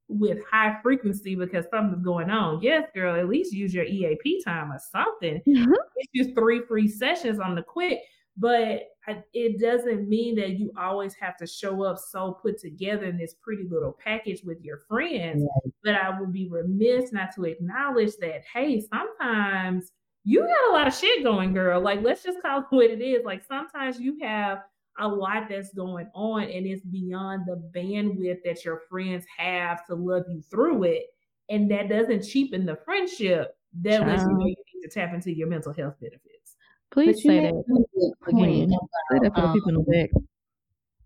Speaker 3: with high frequency because something's going on, yes, girl, at least use your EAP time or something. Mm-hmm. [laughs] It's just three free sessions on the quick but it doesn't mean that you always have to show up so put together in this pretty little package with your friends. Right. But I would be remiss not to acknowledge that, hey, sometimes you got a lot of shit going, girl. Like, let's just call it what it is. Like, sometimes you have a lot that's going on and it's beyond the bandwidth that your friends have to love you through it. And that doesn't cheapen the friendship. That lets you know you need to tap into your mental health benefits.
Speaker 1: Please say that again. Say that for the people in the um, back.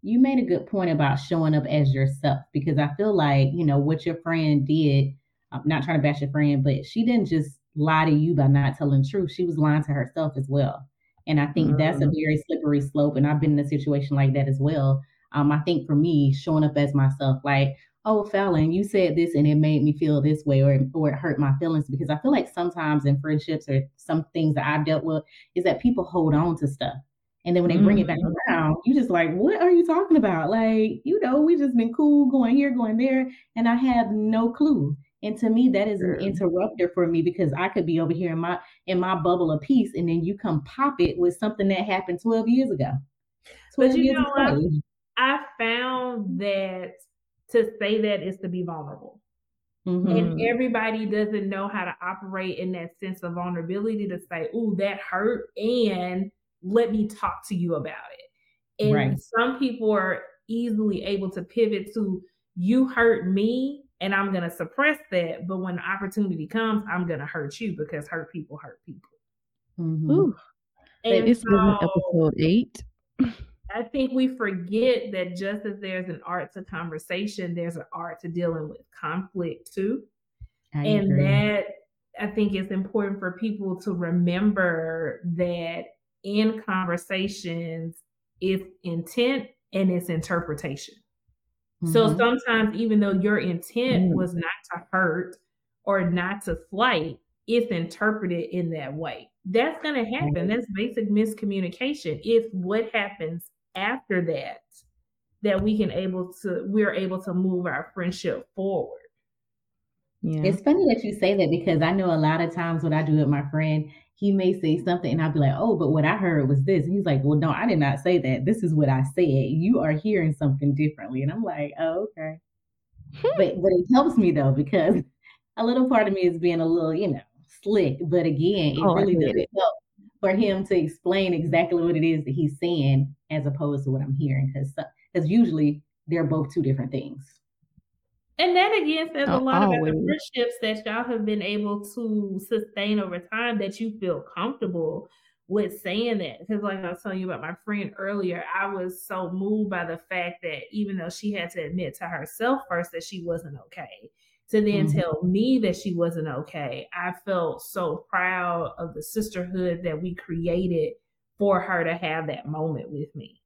Speaker 2: You made a good point about showing up as yourself because I feel like, you know, what your friend did, I'm not trying to bash your friend, but she didn't just lie to you by not telling the truth. She was lying to herself as well. And I think mm-hmm. that's a mm-hmm. very slippery slope. And I've been in a situation like that as well. Um, I think for me, showing up as myself, like, oh, Fallon, you said this and it made me feel this way or, or it hurt my feelings because I feel like sometimes in friendships or some things that I've dealt with is that people hold on to stuff. And then when they bring mm-hmm. it back mm-hmm. around, you just like, what are you talking about? Like, you know, we just been cool going here, going there, and I have no clue. And to me, that is an interrupter for me because I could be over here in my in my bubble of peace, and then you come pop it with something that happened 12 years ago.
Speaker 3: 12 but you know ago. what? I found that to say that is to be vulnerable. Mm-hmm. And everybody doesn't know how to operate in that sense of vulnerability to say, oh, that hurt, and let me talk to you about it. And right. some people are easily able to pivot to, you hurt me, and I'm going to suppress that. But when the opportunity comes, I'm going to hurt you because hurt people hurt people.
Speaker 1: Mm-hmm. Ooh. And this so, episode eight. [laughs]
Speaker 3: I think we forget that just as there's an art to conversation, there's an art to dealing with conflict too. I and agree. that I think it's important for people to remember that in conversations, it's intent and it's interpretation. Mm-hmm. So sometimes, even though your intent mm-hmm. was not to hurt or not to slight, it's interpreted in that way. That's going to happen. That's basic miscommunication. If what happens after that that we can able to we're able to move our friendship forward.
Speaker 2: Yeah. It's funny that you say that because I know a lot of times what I do with my friend, he may say something and I'll be like, oh, but what I heard was this. And he's like, well, no, I did not say that. This is what I said. You are hearing something differently. And I'm like, oh, okay. Hmm. but but it helps me though, because a little part of me is being a little, you know, slick. But again, it oh, really does it. help for him to explain exactly what it is that he's saying as opposed to what I'm hearing because because usually they're both two different things.
Speaker 3: And that again says a lot about the friendships that y'all have been able to sustain over time that you feel comfortable with saying that. Because, like I was telling you about my friend earlier, I was so moved by the fact that even though she had to admit to herself first that she wasn't okay, to then mm-hmm. tell me that she wasn't okay. I felt so proud of the sisterhood that we created for her to have that moment with me.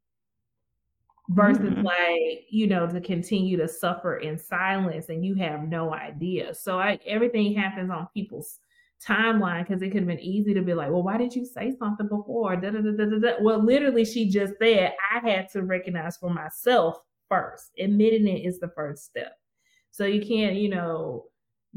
Speaker 3: Versus mm-hmm. like, you know, to continue to suffer in silence and you have no idea. So I, everything happens on people's timeline because it could have been easy to be like, well, why did you say something before? Da, da, da, well, literally, she just said I had to recognize for myself first. Admitting it is the first step. So you can't, you know,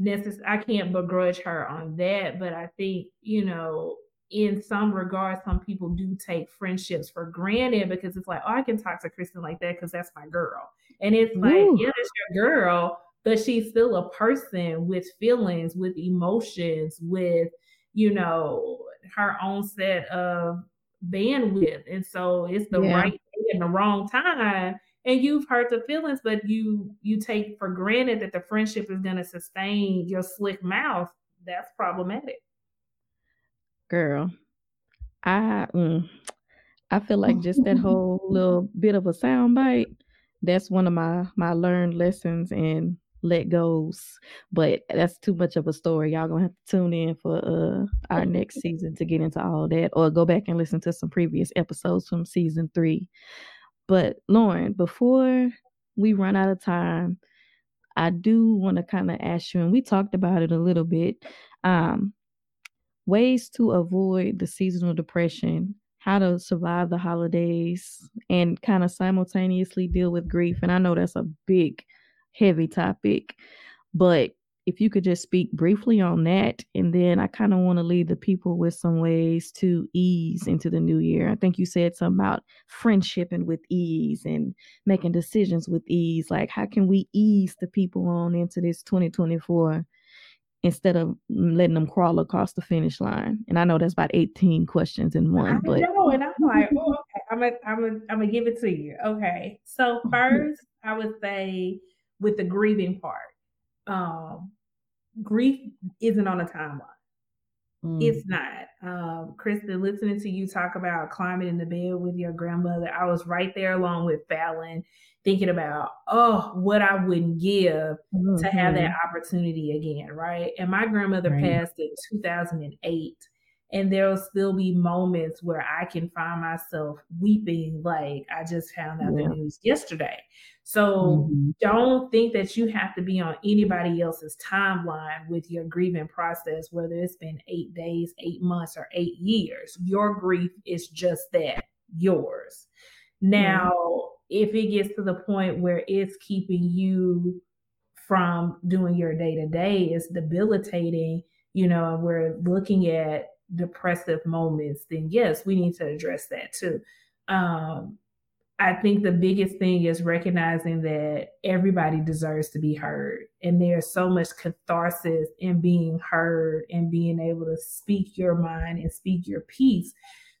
Speaker 3: necess- I can't begrudge her on that. But I think, you know, in some regards, some people do take friendships for granted because it's like, oh, I can talk to Kristin like that because that's my girl. And it's like, Ooh. yeah, that's your girl, but she's still a person with feelings, with emotions, with, you know, her own set of bandwidth. And so it's the yeah. right thing in the wrong time and you've hurt the feelings but you you take for granted that the friendship is going to sustain your slick mouth that's problematic
Speaker 1: girl i mm, i feel like just that [laughs] whole little bit of a sound bite that's one of my my learned lessons and let goes. But that's too much of a story. Y'all gonna have to tune in for uh our next [laughs] season to get into all that, or go back and listen to some previous episodes from season three. But Lauren, before we run out of time, I do want to kind of ask you, and we talked about it a little bit. Um, ways to avoid the seasonal depression, how to survive the holidays, and kind of simultaneously deal with grief. And I know that's a big, heavy topic, but if you could just speak briefly on that, and then I kind of want to leave the people with some ways to ease into the new year. I think you said something about friendship and with ease and making decisions with ease. Like, how can we ease the people on into this 2024 instead of letting them crawl across the finish line? And I know that's about 18 questions in one,
Speaker 3: I
Speaker 1: but
Speaker 3: know, and I'm like, oh, okay, I'm gonna, I'm gonna, I'm gonna give it to you. Okay, so first, I would say with the grieving part um, grief isn't on a timeline. Mm. It's not. Um, Kristin, listening to you talk about climbing in the bed with your grandmother, I was right there along with Fallon, thinking about, oh, what I wouldn't give mm-hmm. to have that mm-hmm. opportunity again, right? And my grandmother right. passed in 2008 and there'll still be moments where I can find myself weeping like I just found out yeah. the news yesterday. So mm-hmm. don't think that you have to be on anybody else's timeline with your grieving process, whether it's been eight days, eight months, or eight years. Your grief is just that, yours. Now, mm-hmm. if it gets to the point where it's keeping you from doing your day to day, it's debilitating, you know, we're looking at depressive moments, then yes, we need to address that too. Um, I think the biggest thing is recognizing that everybody deserves to be heard. And there's so much catharsis in being heard and being able to speak your mind and speak your piece.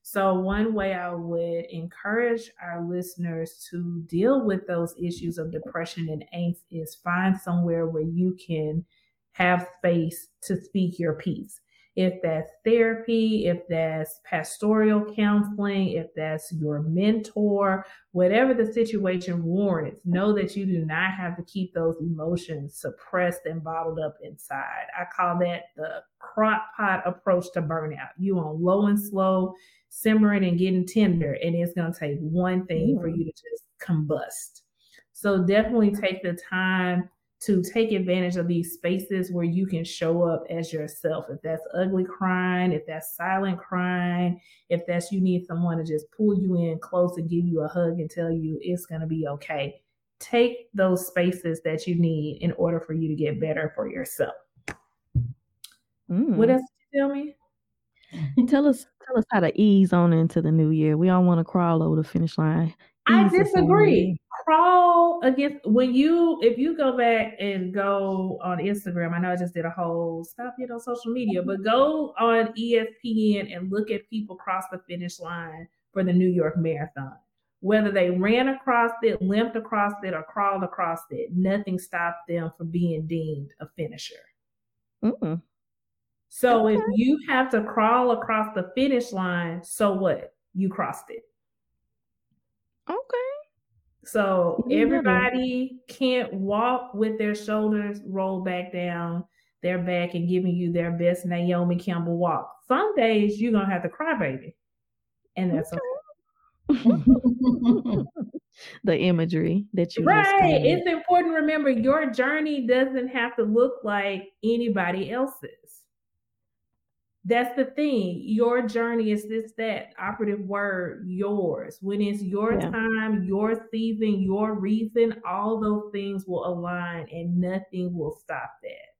Speaker 3: So, one way I would encourage our listeners to deal with those issues of depression and angst is find somewhere where you can have space to speak your piece if that's therapy, if that's pastoral counseling, if that's your mentor, whatever the situation warrants, know that you do not have to keep those emotions suppressed and bottled up inside. I call that the crock pot approach to burnout. You on low and slow, simmering and getting tender, and it's going to take one thing for you to just combust. So definitely take the time to take advantage of these spaces where you can show up as yourself. If that's ugly crying, if that's silent crying, if that's you need someone to just pull you in close and give you a hug and tell you it's going to be okay. Take those spaces that you need in order for you to get better for yourself. Mm. What else did you tell me?
Speaker 1: tell us tell us how to ease on into the new year. We all want to crawl over the finish line.
Speaker 3: I disagree crawl against when you if you go back and go on Instagram. I know I just did a whole stop it on social media, but go on ESPN and look at people cross the finish line for the New York Marathon. Whether they ran across it, limped across it, or crawled across it, nothing stopped them from being deemed a finisher. Mm-mm. So okay. if you have to crawl across the finish line, so what? You crossed it.
Speaker 1: Okay.
Speaker 3: So everybody can't walk with their shoulders rolled back down their back and giving you their best Naomi Campbell walk. Some days you're gonna have to cry, baby, and that's okay. [laughs]
Speaker 1: the imagery that you
Speaker 3: right. It's important to remember your journey doesn't have to look like anybody else's. That's the thing. Your journey is this, that operative word, yours. When it's your yeah. time, your season, your reason, all those things will align and nothing will stop that.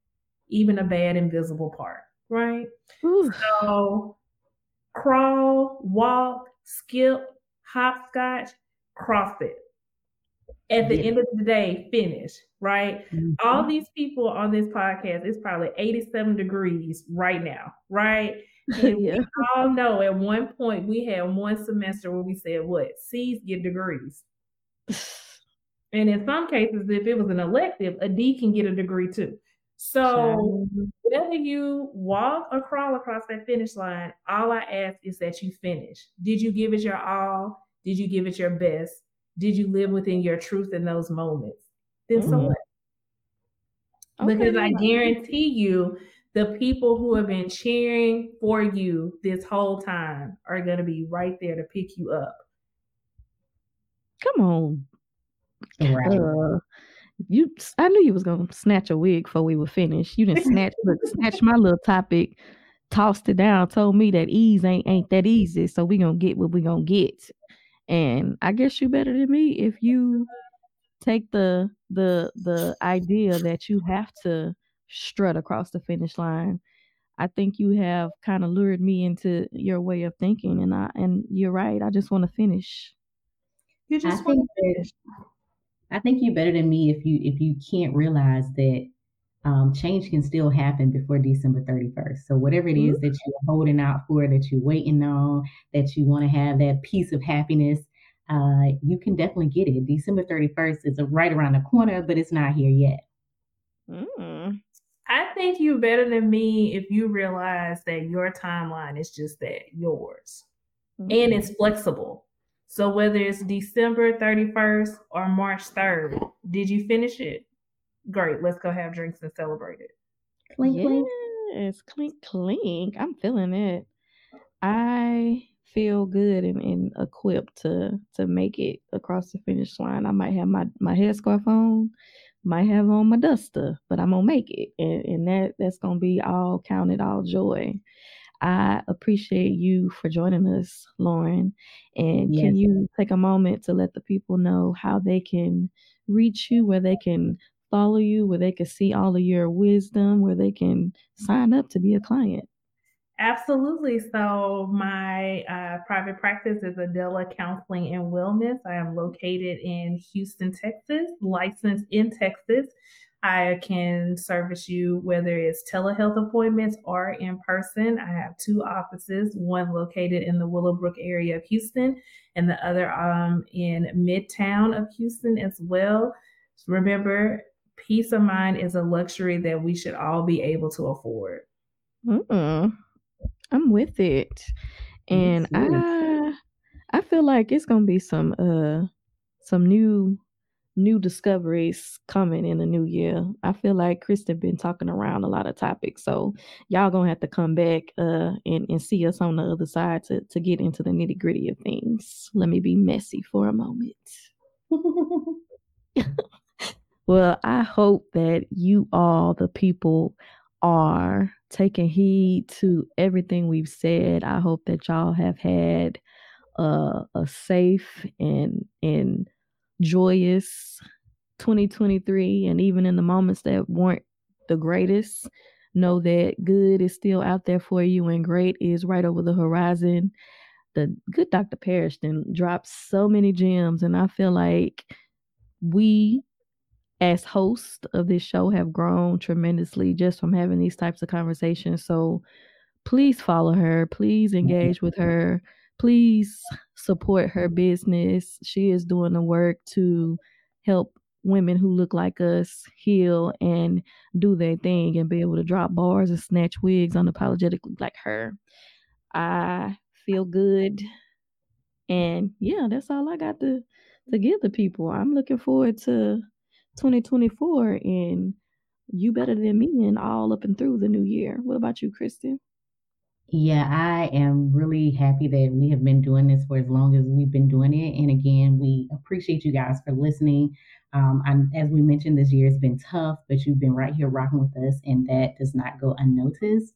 Speaker 3: Even a bad invisible part, right? Ooh. So crawl, walk, skip, hopscotch, cross it at the yeah. end of the day finish, right? Mm-hmm. All these people on this podcast, it's probably 87 degrees right now, right? [laughs] And yeah. we all know at one point we had one semester where we said, what? C's get degrees. [sighs] and in some cases, if it was an elective, a D can get a degree too. So whether you walk or crawl across that finish line, all I ask is that you finish. Did you give it your all? Did you give it your best? Did you live within your truth in those moments? Then mm-hmm. so what? Okay, because I guarantee you the people who have been cheering for you this whole time are going to be right there to pick you up.
Speaker 1: Come on. Right. Uh, you, I knew you was gonna snatch a wig before we were finished. You didn't snatch, snatch my little topic, tossed it down, told me that ease ain't ain't that easy. So we gonna get what we gonna get. And I guess you better than me if you take the the the idea that you have to strut across the finish line. I think you have kind of lured me into your way of thinking, and I and you're right. I just want to finish.
Speaker 2: You just want to finish. I think you're better than me if you if you can't realize that um, change can still happen before December 31st. So whatever it is mm-hmm. that you're holding out for, that you're waiting on, that you want to have that piece of happiness, uh, you can definitely get it. December 31st is right around the corner, but it's not here yet.
Speaker 3: Mm. I think you're better than me if you realize that your timeline is just that yours mm-hmm. and it's flexible. So whether it's December 31st or March 3rd, did you finish it? Great. Let's go have drinks and celebrate it.
Speaker 1: Clink, clink. Yes, clink, clink. I'm feeling it. I feel good and, and equipped to to make it across the finish line. I might have my my headscarf on, might have on my duster, but I'm gonna make it, and, and that that's gonna be all counted, all joy. I appreciate you for joining us, Lauren. And yes. can you take a moment to let the people know how they can reach you, where they can follow you, where they can see all of your wisdom, where they can sign up to be a client?
Speaker 3: Absolutely. So, my uh, private practice is Adela Counseling and Wellness. I am located in Houston, Texas, licensed in Texas. I can service you whether it's telehealth appointments or in person. I have two offices, one located in the Willowbrook area of Houston and the other um, in Midtown of Houston as well. Remember, peace of mind is a luxury that we should all be able to afford.
Speaker 1: Mm-mm. I'm with it. And I I feel like it's gonna be some uh some new new discoveries coming in the new year. I feel like Kristin been talking around a lot of topics. So y'all gonna have to come back uh and, and see us on the other side to, to get into the nitty gritty of things. Let me be messy for a moment. [laughs] well, I hope that you all the people are taking heed to everything we've said. I hope that y'all have had uh, a safe and and joyous 2023 and even in the moments that weren't the greatest know that good is still out there for you and great is right over the horizon the good dr parish then dropped so many gems and i feel like we as hosts of this show have grown tremendously just from having these types of conversations. So please follow her. Please mm-hmm. engage with her. Please support her business. She is doing the work to help women who look like us heal and do their thing and be able to drop bars and snatch wigs unapologetically like her. I feel good. And yeah, that's all I got to to give the people. I'm looking forward to 2024 and you better than me and all up and through the new year. What about you, Kristin?
Speaker 2: Yeah, I am really happy that we have been doing this for as long as we've been doing it. And again, we appreciate you guys for listening. Um, as we mentioned, this year has been tough, but you've been right here rocking with us, and that does not go unnoticed.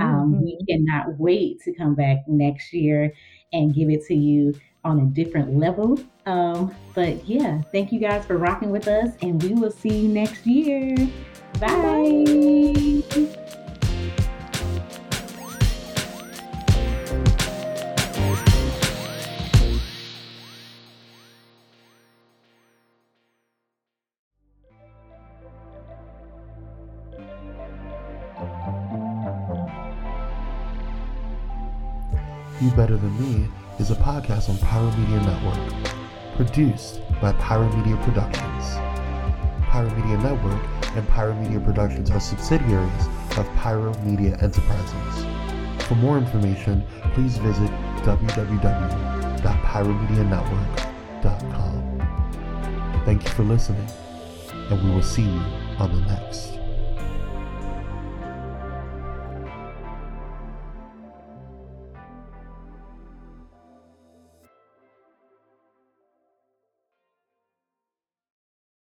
Speaker 2: Um, mm-hmm. We cannot wait to come back next year and give it to you on a different level. Um, but yeah, thank you guys for rocking with us, and we will see you next year. Bye.
Speaker 4: You Better Than Me is a podcast on Pyro Media Network, produced by Pyro Media Productions. Pyro Media Network and Pyro Media Productions are subsidiaries of Pyro Media Enterprises. For more information, please visit www.pyromedianetwork.com. Thank you for listening, and we will see you on the next.